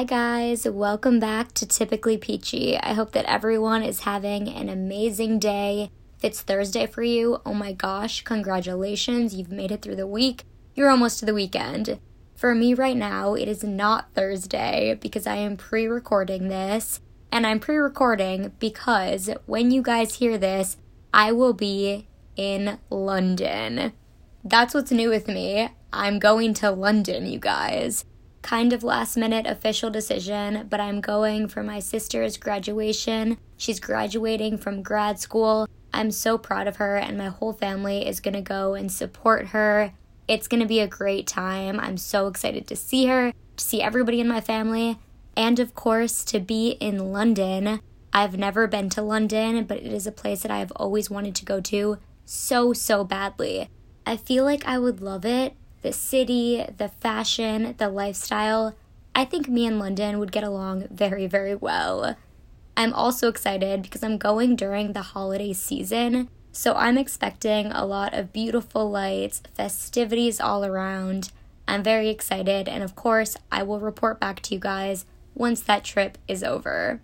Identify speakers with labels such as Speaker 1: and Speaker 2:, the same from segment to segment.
Speaker 1: Hi, guys. Welcome back to Typically Peachy. I hope that everyone is having an amazing day. If it's Thursday for you, oh my gosh, congratulations. You've made it through the week. You're almost to the weekend. For me right now, it is not Thursday because I am pre recording this. And I'm pre recording because when you guys hear this, I will be in London. That's what's new with me. I'm going to London, you guys kind of last minute official decision, but I'm going for my sister's graduation. She's graduating from grad school. I'm so proud of her, and my whole family is gonna go and support her. It's gonna be a great time. I'm so excited to see her, to see everybody in my family, and of course, to be in London. I've never been to London, but it is a place that I have always wanted to go to so, so badly. I feel like I would love it the city, the fashion, the lifestyle, I think me and London would get along very, very well. I'm also excited because I'm going during the holiday season, so I'm expecting a lot of beautiful lights, festivities all around. I'm very excited, and of course, I will report back to you guys once that trip is over.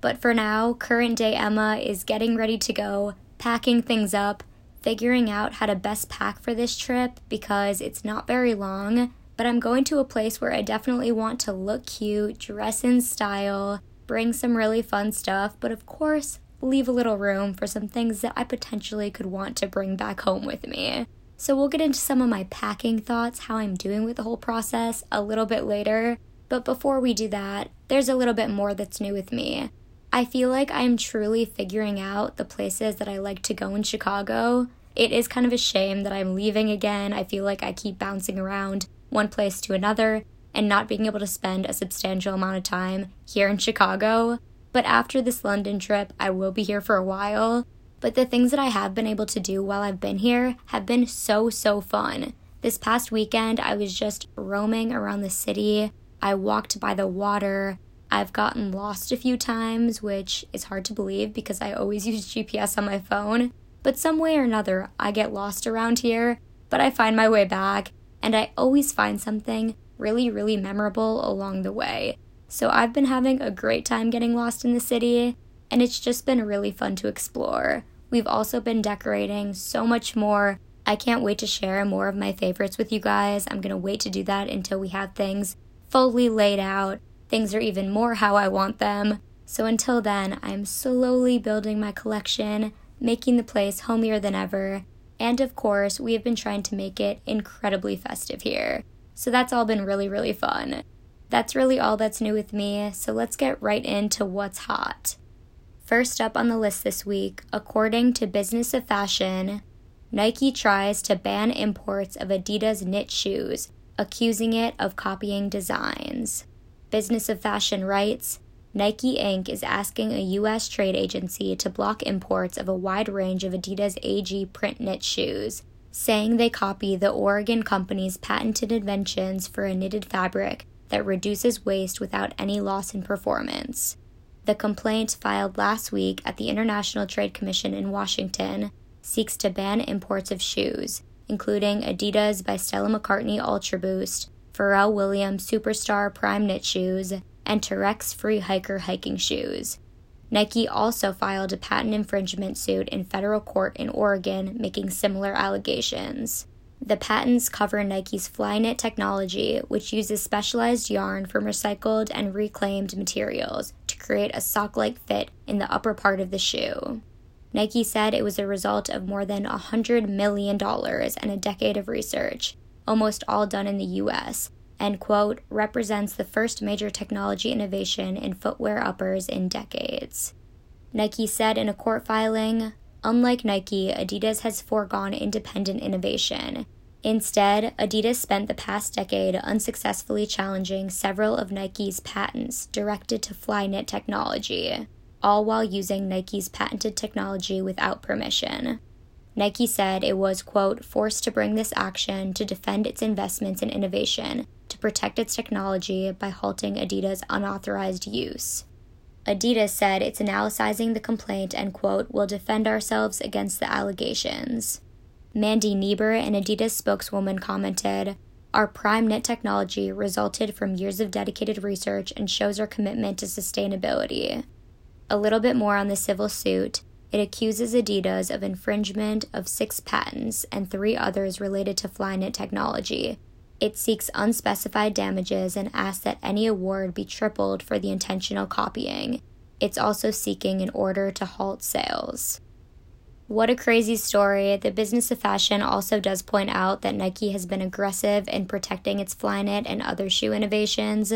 Speaker 1: But for now, current day Emma is getting ready to go, packing things up, figuring out how to best pack for this trip because it's not very long, but I'm going to a place where I definitely want to look cute, dress in style, bring some really fun stuff, but of course, leave a little room for some things that I potentially could want to bring back home with me. So we'll get into some of my packing thoughts, how I'm doing with the whole process a little bit later. But before we do that, there's a little bit more that's new with me. I feel like I'm truly figuring out the places that I like to go in Chicago. It is kind of a shame that I'm leaving again. I feel like I keep bouncing around one place to another and not being able to spend a substantial amount of time here in Chicago. But after this London trip, I will be here for a while. But the things that I have been able to do while I've been here have been so, so fun. This past weekend, I was just roaming around the city. I walked by the water. I've gotten lost a few times, which is hard to believe because I always use GPS on my phone. But some way or another, I get lost around here, but I find my way back, and I always find something really, really memorable along the way. So I've been having a great time getting lost in the city, and it's just been really fun to explore. We've also been decorating so much more. I can't wait to share more of my favorites with you guys. I'm gonna wait to do that until we have things fully laid out Things are even more how I want them. So until then, I'm slowly building my collection, making the place homier than ever. And of course, we have been trying to make it incredibly festive here. So that's all been really, really fun. That's really all that's new with me, so let's get right into what's hot. First up on the list this week, according to Business of Fashion, Nike tries to ban imports of Adidas knit shoes, accusing it of copying designs. Business of Fashion writes Nike Inc. is asking a U.S. trade agency to block imports of a wide range of Adidas AG Primeknit shoes, saying they copy the Oregon company's patented inventions for a knitted fabric that reduces waste without any loss in performance. The complaint filed last week at the International Trade Commission in Washington seeks to ban imports of shoes, including Adidas by Stella McCartney Ultra Boost, Pharrell Williams Superstar Prime Knit shoes, and Terrex Free Hiker hiking shoes. Nike also filed a patent infringement suit in federal court in Oregon making similar allegations. The patents cover Nike's Flyknit technology, which uses specialized yarn from recycled and reclaimed materials to create a sock like fit in the upper part of the shoe. Nike said it was a result of more than $100 million and a decade of research, almost all done in the US, and quote, represents the first major technology innovation in footwear uppers in decades. Nike said in a court filing, unlike Nike, Adidas has foregone independent innovation. Instead, Adidas spent the past decade unsuccessfully challenging several of Nike's patents directed to Flyknit technology, all while using Nike's patented technology without permission. Nike said it was, quote, forced to bring this action to defend its investments in innovation, protect its technology by halting Adidas' unauthorized use. Adidas said it's analyzing the complaint and, quote, will defend ourselves against the allegations. Mandy Nieber, an Adidas spokeswoman, commented, Our prime knit technology resulted from years of dedicated research and shows our commitment to sustainability. A little bit more on the civil suit. It accuses Adidas of infringement of six patents and three others related to Flyknit technology. It seeks unspecified damages and asks that any award be tripled for the intentional copying. It's also seeking an order to halt sales. What a crazy story. The business of fashion also does point out that Nike has been aggressive in protecting its Flyknit and other shoe innovations.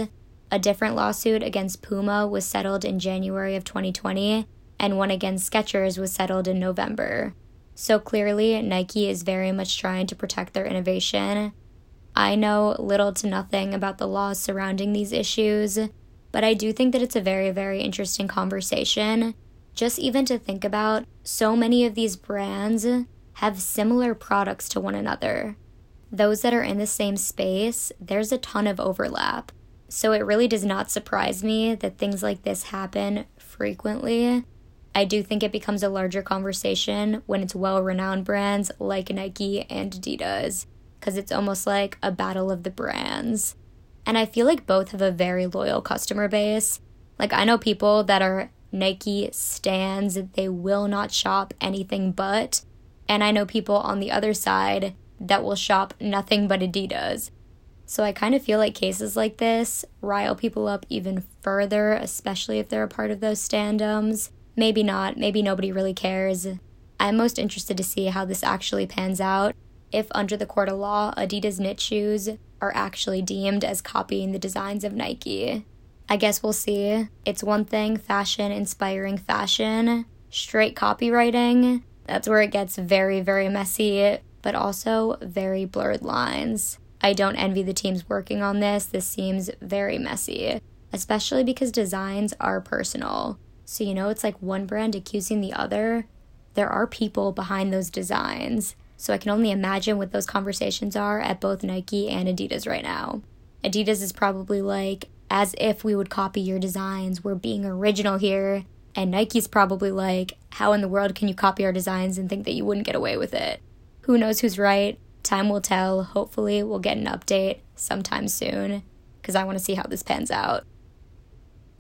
Speaker 1: A different lawsuit against Puma was settled in January of 2020, and one against Skechers was settled in November. So clearly, Nike is very much trying to protect their innovation. I know little to nothing about the laws surrounding these issues, but I do think that it's a very, very interesting conversation just even to think about, so many of these brands have similar products to one another. Those that are in the same space, there's a ton of overlap. So it really does not surprise me that things like this happen frequently. I do think it becomes a larger conversation when it's well renowned brands like Nike and Adidas, because it's almost like a battle of the brands. And I feel like both have a very loyal customer base. Like, I know people that are Nike stands. They will not shop anything but. And I know people on the other side that will shop nothing but Adidas. So I kind of feel like cases like this rile people up even further, especially if they're a part of those standums. Maybe not, maybe nobody really cares. I'm most interested to see how this actually pans out. If, under the court of law, Adidas knit shoes are actually deemed as copying the designs of Nike. I guess we'll see. It's one thing fashion inspiring fashion, straight copywriting. That's where it gets very, very messy, but also very blurred lines. I don't envy the teams working on this. This seems very messy, especially because designs are personal. So, you know, it's like one brand accusing the other. There are people behind those designs. So, I can only imagine what those conversations are at both Nike and Adidas right now. Adidas is probably like, as if we would copy your designs. We're being original here. And Nike's probably like, how in the world can you copy our designs and think that you wouldn't get away with it? Who knows who's right? Time will tell. Hopefully, we'll get an update sometime soon because I want to see how this pans out.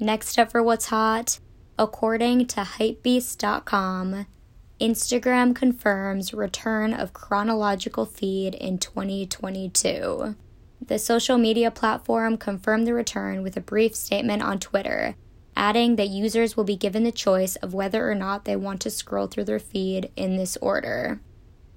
Speaker 1: Next up for what's hot, according to Hypebeast.com, Instagram confirms return of chronological feed in 2022. The social media platform confirmed the return with a brief statement on Twitter, adding that users will be given the choice of whether or not they want to scroll through their feed in this order.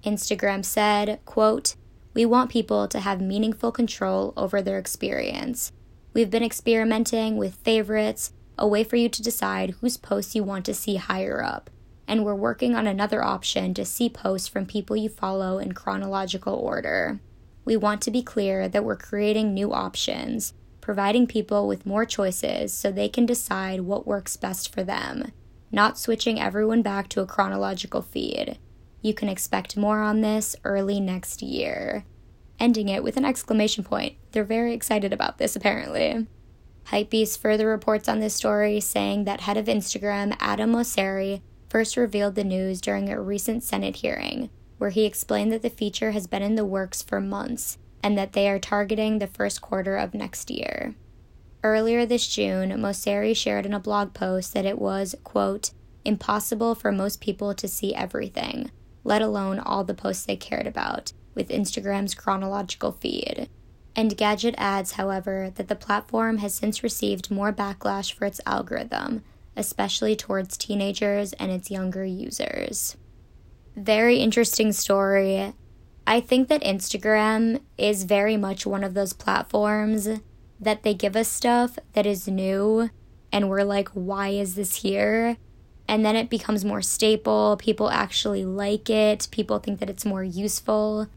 Speaker 1: Instagram said, quote, "We want people to have meaningful control over their experience. We've been experimenting with favorites, a way for you to decide whose posts you want to see higher up, and we're working on another option to see posts from people you follow in chronological order." we want to be clear that we're creating new options, providing people with more choices so they can decide what works best for them, not switching everyone back to a chronological feed. You can expect more on this early next year. Ending it with an exclamation point. They're very excited about this, apparently. Hypebeast further reports on this story, saying that head of Instagram, Adam Mosseri, first revealed the news during a recent Senate hearing, where he explained that the feature has been in the works for months and that they are targeting the first quarter of next year. Earlier this June, Mosseri shared in a blog post that it was, quote, impossible for most people to see everything, let alone all the posts they cared about, with Instagram's chronological feed. Engadget adds, however, that the platform has since received more backlash for its algorithm, especially towards teenagers and its younger users. Very interesting story. I think that Instagram is very much one of those platforms that they give us stuff that is new and we're like, why is this here? And then it becomes more staple. People actually like it. People think that it's more useful.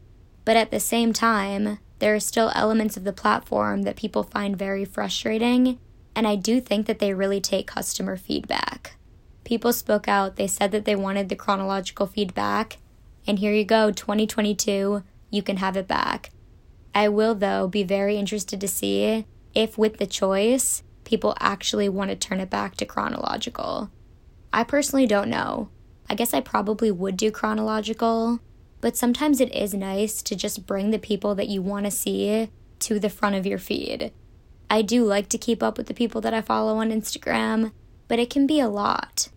Speaker 1: But at the same time, there are still elements of the platform that people find very frustrating. And I do think that they really take customer feedback. People spoke out. They said that they wanted the chronological feedback. And here you go, 2022, you can have it back. I will, though, be very interested to see if, with the choice, people actually want to turn it back to chronological. I personally don't know. I guess I probably would do chronological, but sometimes it is nice to just bring the people that you want to see to the front of your feed. I do like to keep up with the people that I follow on Instagram, but it can be a lot.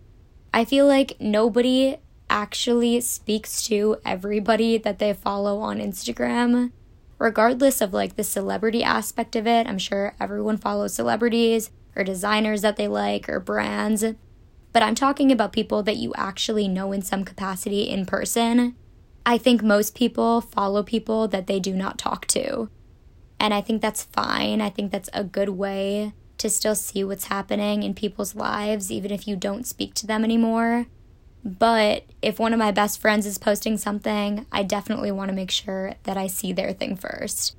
Speaker 1: I feel like nobody actually speaks to everybody that they follow on Instagram, regardless of like the celebrity aspect of it. I'm sure everyone follows celebrities or designers that they like or brands. But I'm talking about people that you actually know in some capacity in person. I think most people follow people that they do not talk to. And I think that's fine. I think that's a good way to still see what's happening in people's lives, even if you don't speak to them anymore. But if one of my best friends is posting something, I definitely want to make sure that I see their thing first.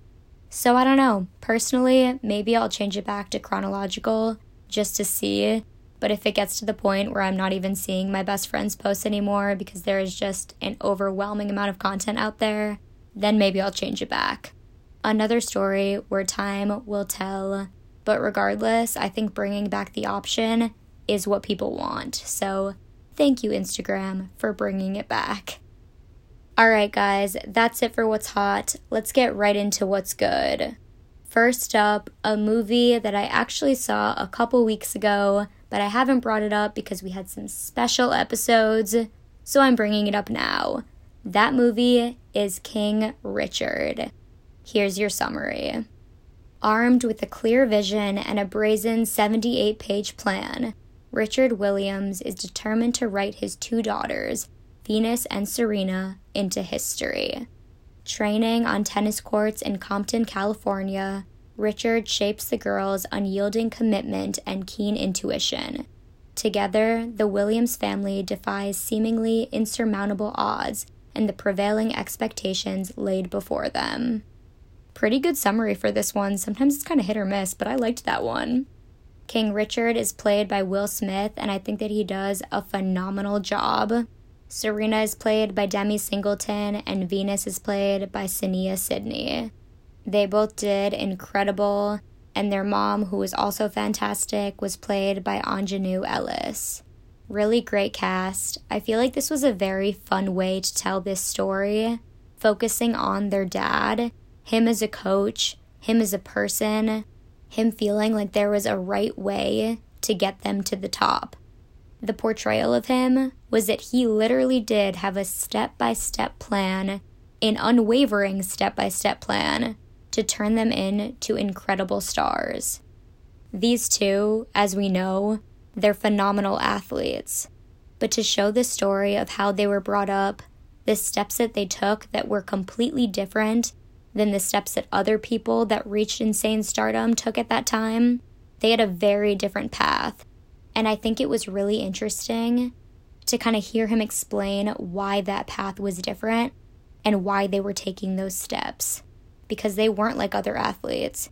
Speaker 1: So I don't know. Personally, maybe I'll change it back to chronological just to see. But if it gets to the point where I'm not even seeing my best friends posts anymore because there is just an overwhelming amount of content out there, then maybe I'll change it back. Another story where time will tell. But regardless, I think bringing back the option is what people want. So Thank you, Instagram, for bringing it back. All right, guys, that's it for what's hot. Let's get right into what's good. First up, a movie that I actually saw a couple weeks ago, but I haven't brought it up because we had some special episodes, so I'm bringing it up now. That movie is King Richard. Here's your summary. Armed with a clear vision and a brazen 78 page plan, Richard Williams is determined to write his two daughters, Venus and Serena, into history. Training on tennis courts in Compton, California, Richard shapes the girls' unyielding commitment and keen intuition. Together, the Williams family defies seemingly insurmountable odds and the prevailing expectations laid before them. Pretty good summary for this one. Sometimes it's kind of hit or miss, but I liked that one. King Richard is played by Will Smith, and I think that he does a phenomenal job. Serena is played by Demi Singleton, and Venus is played by Saniyya Sidney. They both did incredible, and their mom, who was also fantastic, was played by Aunjanue Ellis. Really great cast. I feel like this was a very fun way to tell this story, focusing on their dad, him as a coach, him as a person, him feeling like there was a right way to get them to the top. The portrayal of him was that he literally did have a step by step plan, an unwavering step by step plan, to turn them into incredible stars. These two, as we know, they're phenomenal athletes. But to show the story of how they were brought up, the steps that they took that were completely different than the steps that other people that reached insane stardom took at that time. They had a very different path. And I think it was really interesting to kind of hear him explain why that path was different and why they were taking those steps. Because they weren't like other athletes.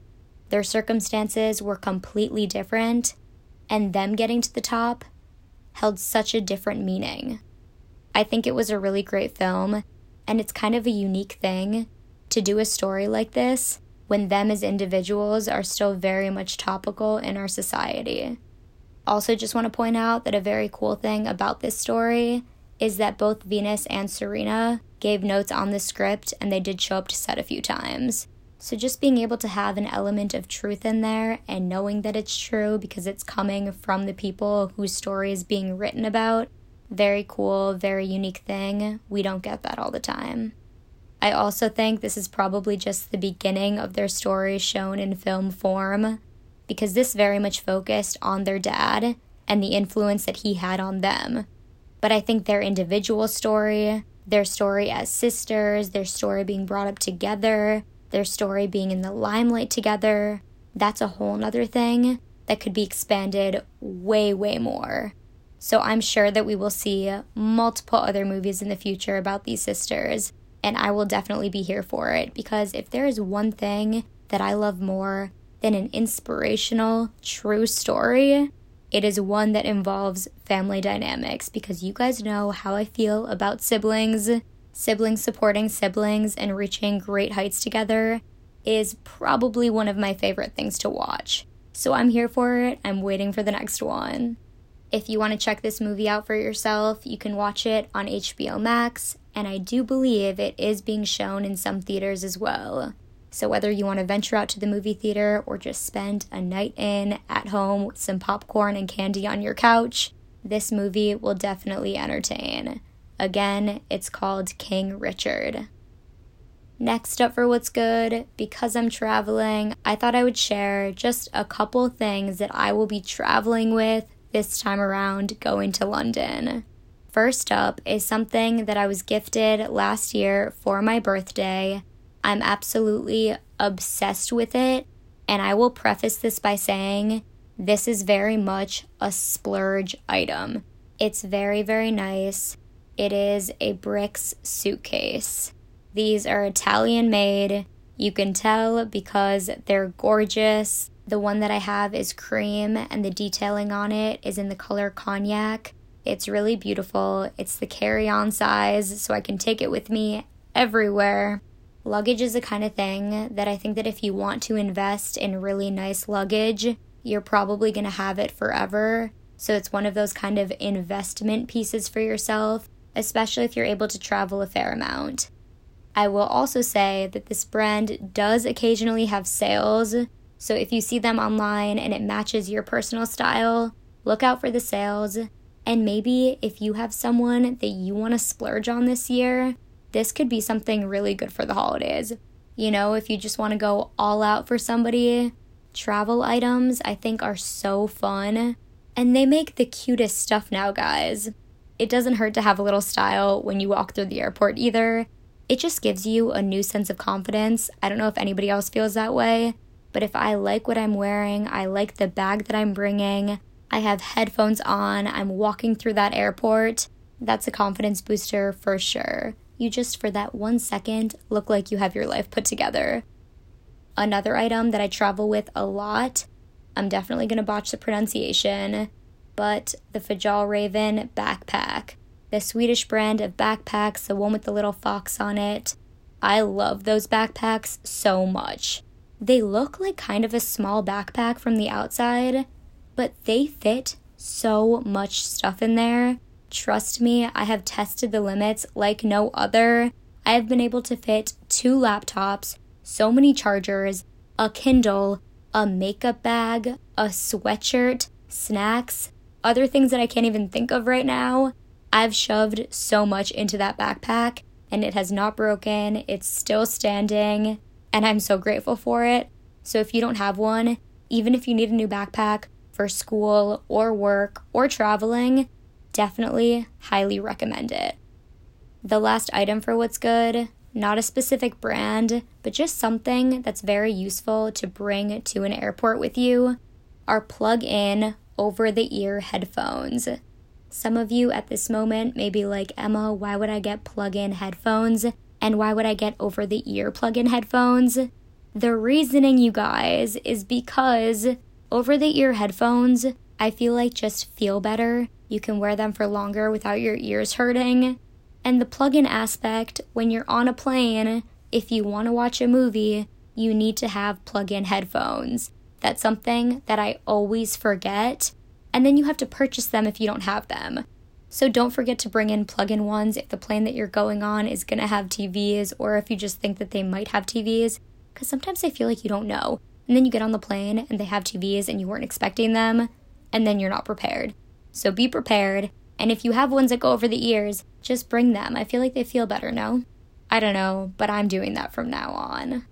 Speaker 1: Their circumstances were completely different, and them getting to the top held such a different meaning. I think it was a really great film, and it's kind of a unique thing to do a story like this when them as individuals are still very much topical in our society. Also, just want to point out that a very cool thing about this story is that both Venus and Serena gave notes on the script and they did show up to set a few times. So, just being able to have an element of truth in there and knowing that it's true because it's coming from the people whose story is being written about, very cool, very unique thing. We don't get that all the time. I also think this is probably just the beginning of their story shown in film form, because this very much focused on their dad and the influence that he had on them. But I think their individual story, their story as sisters, their story being brought up together, their story being in the limelight together, that's a whole nother thing that could be expanded way, way more. So I'm sure that we will see multiple other movies in the future about these sisters and I will definitely be here for it because if there is one thing that I love more than an inspirational, true story, it is one that involves family dynamics because you guys know how I feel about siblings. Siblings supporting siblings and reaching great heights together is probably one of my favorite things to watch. So I'm here for it. I'm waiting for the next one. If you want to check this movie out for yourself, you can watch it on HBO Max and I do believe it is being shown in some theaters as well. So, whether you want to venture out to the movie theater or just spend a night in at home with some popcorn and candy on your couch, this movie will definitely entertain. Again, it's called King Richard. Next up for what's good, because I'm traveling, I thought I would share just a couple things that I will be traveling with this time around going to London. First up is something that I was gifted last year for my birthday I'm absolutely obsessed with it. And I will preface this by saying this is very much a splurge item. It's very, very nice. It is a Bric's suitcase. These are Italian made. You can tell because they're gorgeous. The one that I have is cream, and the detailing on it is in the color cognac. It's really beautiful. It's the carry on size, so I can take it with me everywhere. Luggage is the kind of thing that I think that if you want to invest in really nice luggage, you're probably going to have it forever. So it's one of those kind of investment pieces for yourself, especially if you're able to travel a fair amount. I will also say that this brand does occasionally have sales. So if you see them online and it matches your personal style, look out for the sales. And maybe if you have someone that you want to splurge on this year, this could be something really good for the holidays. You know, if you just want to go all out for somebody, travel items I think are so fun. And they make the cutest stuff now, guys. It doesn't hurt to have a little style when you walk through the airport either. It just gives you a new sense of confidence. I don't know if anybody else feels that way, but if I like what I'm wearing, I like the bag that I'm bringing, I have headphones on, I'm walking through that airport, that's a confidence booster for sure you just for that one second look like you have your life put together. Another item that I travel with a lot, I'm definitely to botch the pronunciation, but the Fjällräven backpack. The Swedish brand of backpacks, the one with the little fox on it. I love those backpacks so much. They look like kind of a small backpack from the outside, but they fit so much stuff in there Trust me, I have tested the limits like no other. I have been able to fit two laptops, so many chargers, a Kindle, a makeup bag, a sweatshirt, snacks, other things that I can't even think of right now. I've shoved so much into that backpack and it has not broken. It's still standing and I'm so grateful for it. So if you don't have one, even if you need a new backpack for school or work or traveling, definitely highly recommend it. The last item for what's good, not a specific brand, but just something that's very useful to bring to an airport with you, are plug in over the ear headphones. Some of you at this moment may be like, Emma, why would I get plug in headphones? And why would I get over the ear plug in headphones? The reasoning, you guys, is because over the ear headphones, I feel like just feel better you can wear them for longer without your ears hurting. And the plug in aspect, when you're on a plane, if you want to watch a movie, you need to have plug in headphones. That's something that I always forget. And then you have to purchase them if you don't have them. So don't forget to bring in plug in ones if the plane that you're going on is going to have TVs or if you just think that they might have TVs. Because sometimes I feel like you don't know. And then you get on the plane and they have TVs and you weren't expecting them, and then you're not prepared. So be prepared. And if you have ones that go over the ears, just bring them. I feel like they feel better, no? I don't know, but I'm doing that from now on.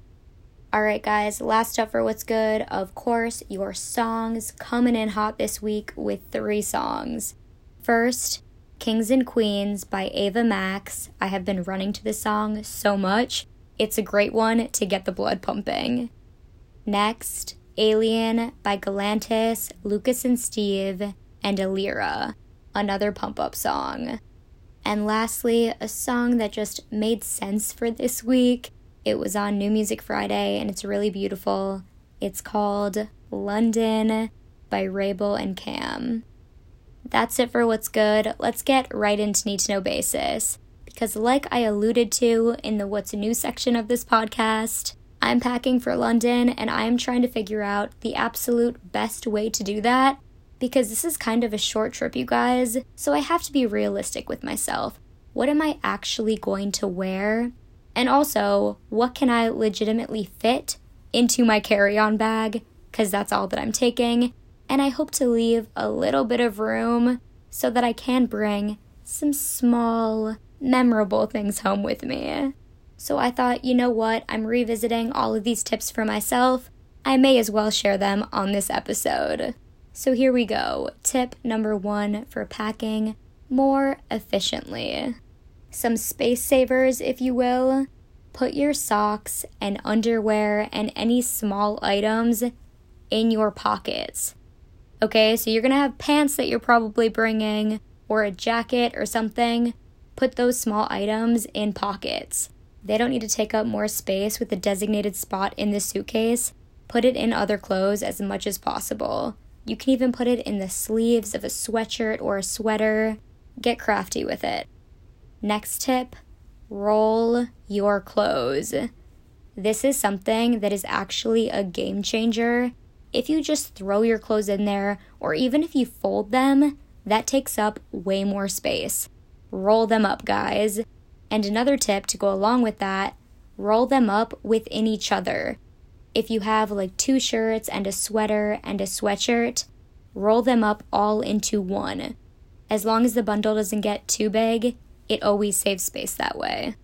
Speaker 1: All right, guys, last up for what's good. Of course, your songs coming in hot this week with three songs. First, Kings and Queens by Ava Max. I have been running to this song so much. It's a great one to get the blood pumping. Next, Alien by Galantis, Lucas and Steve and Alira, another pump up song. And lastly, a song that just made sense for this week. It was on New Music Friday and it's really beautiful. It's called London by Rabel and Cam. That's it for what's good. Let's get right into need to know basis. Because, like I alluded to in the What's New section of this podcast, I'm packing for London and I am trying to figure out the absolute best way to do that because this is kind of a short trip, you guys, so I have to be realistic with myself. What am I actually going to wear? And also, what can I legitimately fit into my carry on bag? Because that's all that I'm taking. And I hope to leave a little bit of room so that I can bring some small, memorable things home with me. So I thought, you know what? I'm revisiting all of these tips for myself. I may as well share them on this episode. So here we go. Tip number one for packing more efficiently. Some space savers, if you will. Put your socks and underwear and any small items in your pockets. Okay, so you're gonna have pants that you're probably bringing, or a jacket or something. Put those small items in pockets. They don't need to take up more space with a designated spot in the suitcase. Put it in other clothes as much as possible. You can even put it in the sleeves of a sweatshirt or a sweater. Get crafty with it. Next tip roll your clothes. This is something that is actually a game changer if you just throw your clothes in there, or even if you fold them, that takes up way more space. Roll them up, guys. And another tip to go along with that roll them up within each other. If you have like two shirts and a sweater and a sweatshirt, roll them up all into one. As long as the bundle doesn't get too big, it always saves space that way.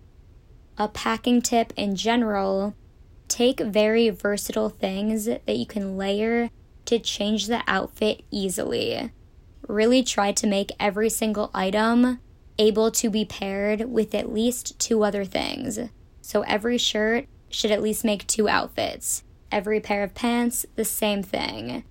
Speaker 1: A packing tip in general Take very versatile things that you can layer to change the outfit easily. Really try to make every single item able to be paired with at least two other things. So every shirt should at least make two outfits. Every pair of pants, the same thing.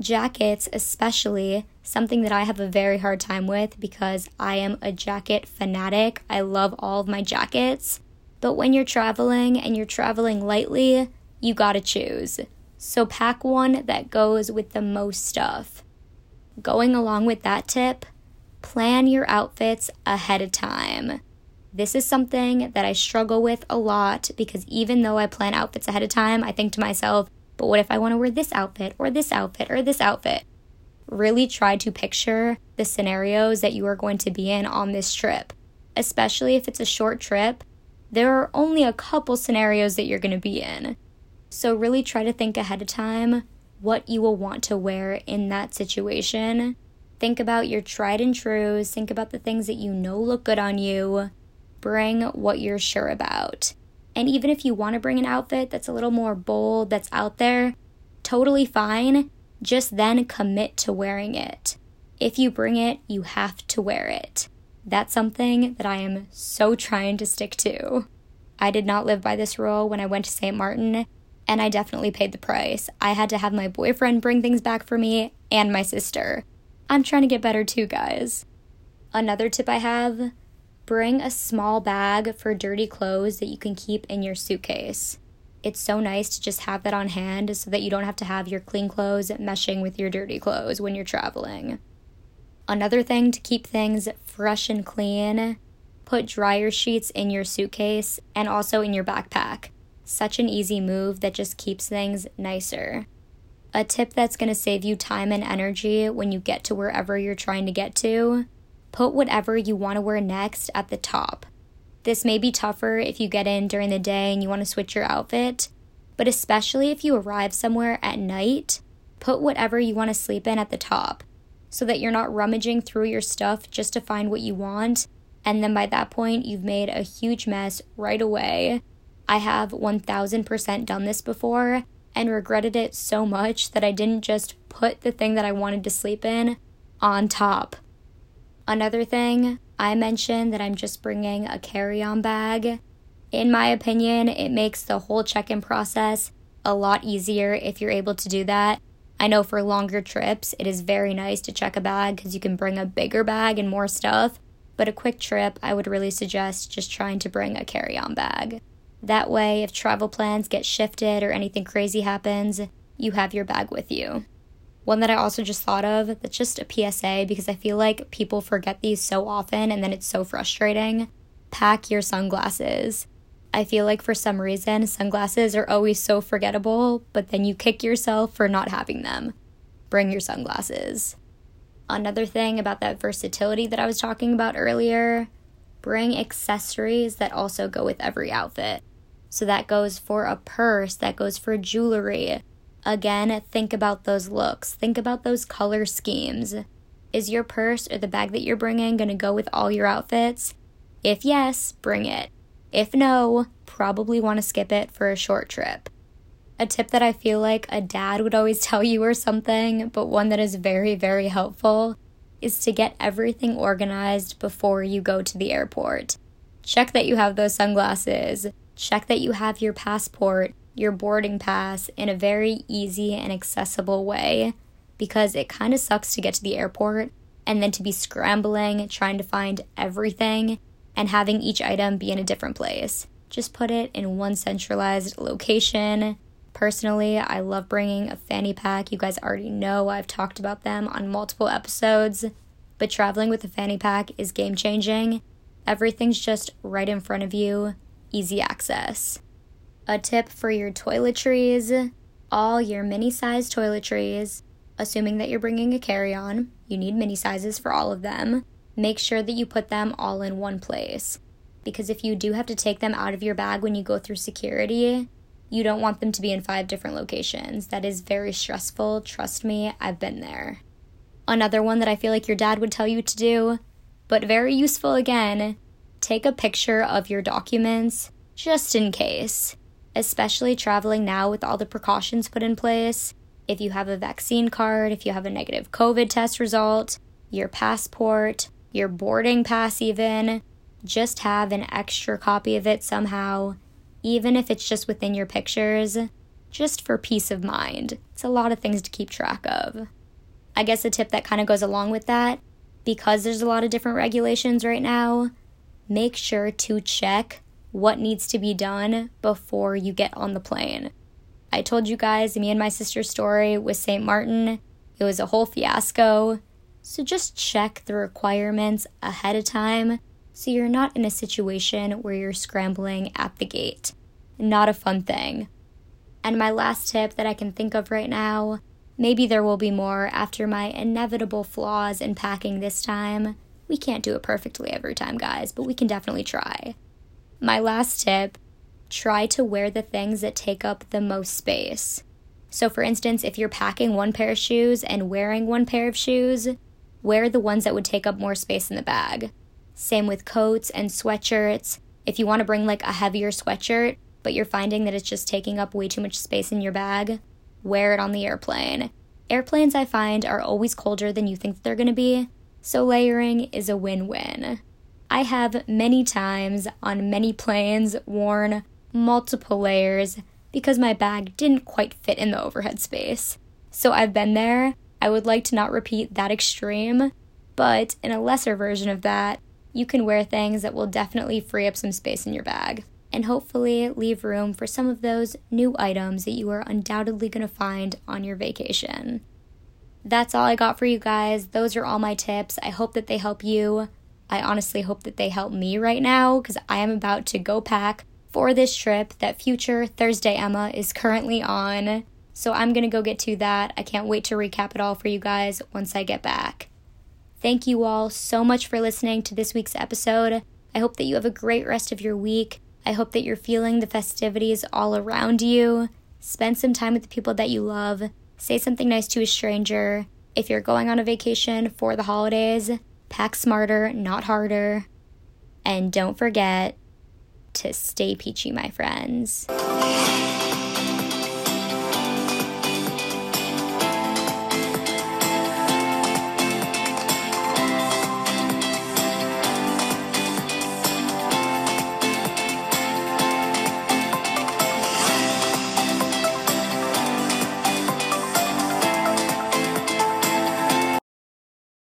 Speaker 1: Jackets, especially, something that I have a very hard time with because I am a jacket fanatic. I love all of my jackets. But when you're traveling and you're traveling lightly, you gotta choose. So pack one that goes with the most stuff. Going along with that tip, plan your outfits ahead of time. This is something that I struggle with a lot because even though I plan outfits ahead of time, I think to myself, but what if I want to wear this outfit or this outfit or this outfit? Really try to picture the scenarios that you are going to be in on this trip, especially if it's a short trip there are only a couple scenarios that you're going to be in. So, really try to think ahead of time what you will want to wear in that situation. Think about your tried and trues, think about the things that you know look good on you. Bring what you're sure about. And even if you want to bring an outfit that's a little more bold, that's out there, totally fine. Just then commit to wearing it. If you bring it, you have to wear it. That's something that I am so trying to stick to. I did not live by this rule when I went to St. Martin, and I definitely paid the price. I had to have my boyfriend bring things back for me and my sister. I'm trying to get better too, guys. Another tip I have bring a small bag for dirty clothes that you can keep in your suitcase. It's so nice to just have that on hand so that you don't have to have your clean clothes meshing with your dirty clothes when you're traveling. Another thing to keep things fresh and clean, put dryer sheets in your suitcase and also in your backpack. Such an easy move that just keeps things nicer. A tip that's going to save you time and energy when you get to wherever you're trying to get to put whatever you want to wear next at the top. This may be tougher if you get in during the day and you want to switch your outfit, but especially if you arrive somewhere at night, put whatever you want to sleep in at the top so that you're not rummaging through your stuff just to find what you want. And then by that point, you've made a huge mess right away. I have 1000% done this before and regretted it so much that I didn't just put the thing that I wanted to sleep in on top. Another thing, I mentioned that I'm just bringing a carry on bag. In my opinion, it makes the whole check in process a lot easier if you're able to do that I know for longer trips, it is very nice to check a bag because you can bring a bigger bag and more stuff. But a quick trip, I would really suggest just trying to bring a carry on bag. That way, if travel plans get shifted or anything crazy happens, you have your bag with you. One that I also just thought of that's just a PSA because I feel like people forget these so often and then it's so frustrating. Pack your sunglasses. I feel like for some reason, sunglasses are always so forgettable, but then you kick yourself for not having them. Bring your sunglasses. Another thing about that versatility that I was talking about earlier bring accessories that also go with every outfit. So that goes for a purse, that goes for jewelry. Again, think about those looks, think about those color schemes. Is your purse or the bag that you're bringing going to go with all your outfits? If yes, bring it. If no, probably want to skip it for a short trip. A tip that I feel like a dad would always tell you or something, but one that is very, very helpful is to get everything organized before you go to the airport. Check that you have those sunglasses, check that you have your passport, your boarding pass in a very easy and accessible way because it kind of sucks to get to the airport and then to be scrambling, trying to find everything and having each item be in a different place. Just put it in one centralized location. Personally, I love bringing a fanny pack. You guys already know I've talked about them on multiple episodes, but traveling with a fanny pack is game changing. Everything's just right in front of you, easy access. A tip for your toiletries all your mini sized toiletries, assuming that you're bringing a carry on, you need mini sizes for all of them. Make sure that you put them all in one place. Because if you do have to take them out of your bag when you go through security, you don't want them to be in five different locations. That is very stressful. Trust me, I've been there. Another one that I feel like your dad would tell you to do, but very useful again take a picture of your documents just in case, especially traveling now with all the precautions put in place. If you have a vaccine card, if you have a negative COVID test result, your passport, your boarding pass, even, just have an extra copy of it somehow even if it's just within your pictures, just for peace of mind. It's a lot of things to keep track of. I guess a tip that kind of goes along with that because there's a lot of different regulations right now, make sure to check what needs to be done before you get on the plane. I told you guys me and my sister's story with St. Martin. It was a whole fiasco. So just check the requirements ahead of time so you're not in a situation where you're scrambling at the gate. Not a fun thing. And my last tip that I can think of right now maybe there will be more after my inevitable flaws in packing this time. We can't do it perfectly every time, guys, but we can definitely try. My last tip try to wear the things that take up the most space. So, for instance, if you're packing one pair of shoes and wearing one pair of shoes, wear the ones that would take up more space in the bag. Same with coats and sweatshirts. If you want to bring like a heavier sweatshirt, but you're finding that it's just taking up way too much space in your bag, wear it on the airplane. Airplanes, I find, are always colder than you think they're going to be, so layering is a win win. I have many times on many planes worn multiple layers because my bag didn't quite fit in the overhead space. So I've been there. I would like to not repeat that extreme, but in a lesser version of that, you can wear things that will definitely free up some space in your bag and hopefully leave room for some of those new items that you are undoubtedly going to find on your vacation. That's all I got for you guys. Those are all my tips. I hope that they help you. I honestly hope that they help me right now because I am about to go pack for this trip that future Thursday Emma is currently on. So I'm going to go get to that. I can't wait to recap it all for you guys once I get back. Thank you all so much for listening to this week's episode. I hope that you have a great rest of your week. I hope that you're feeling the festivities all around you. Spend some time with the people that you love. Say something nice to a stranger. If you're going on a vacation for the holidays, pack smarter, not harder. And don't forget to stay peachy, my friends.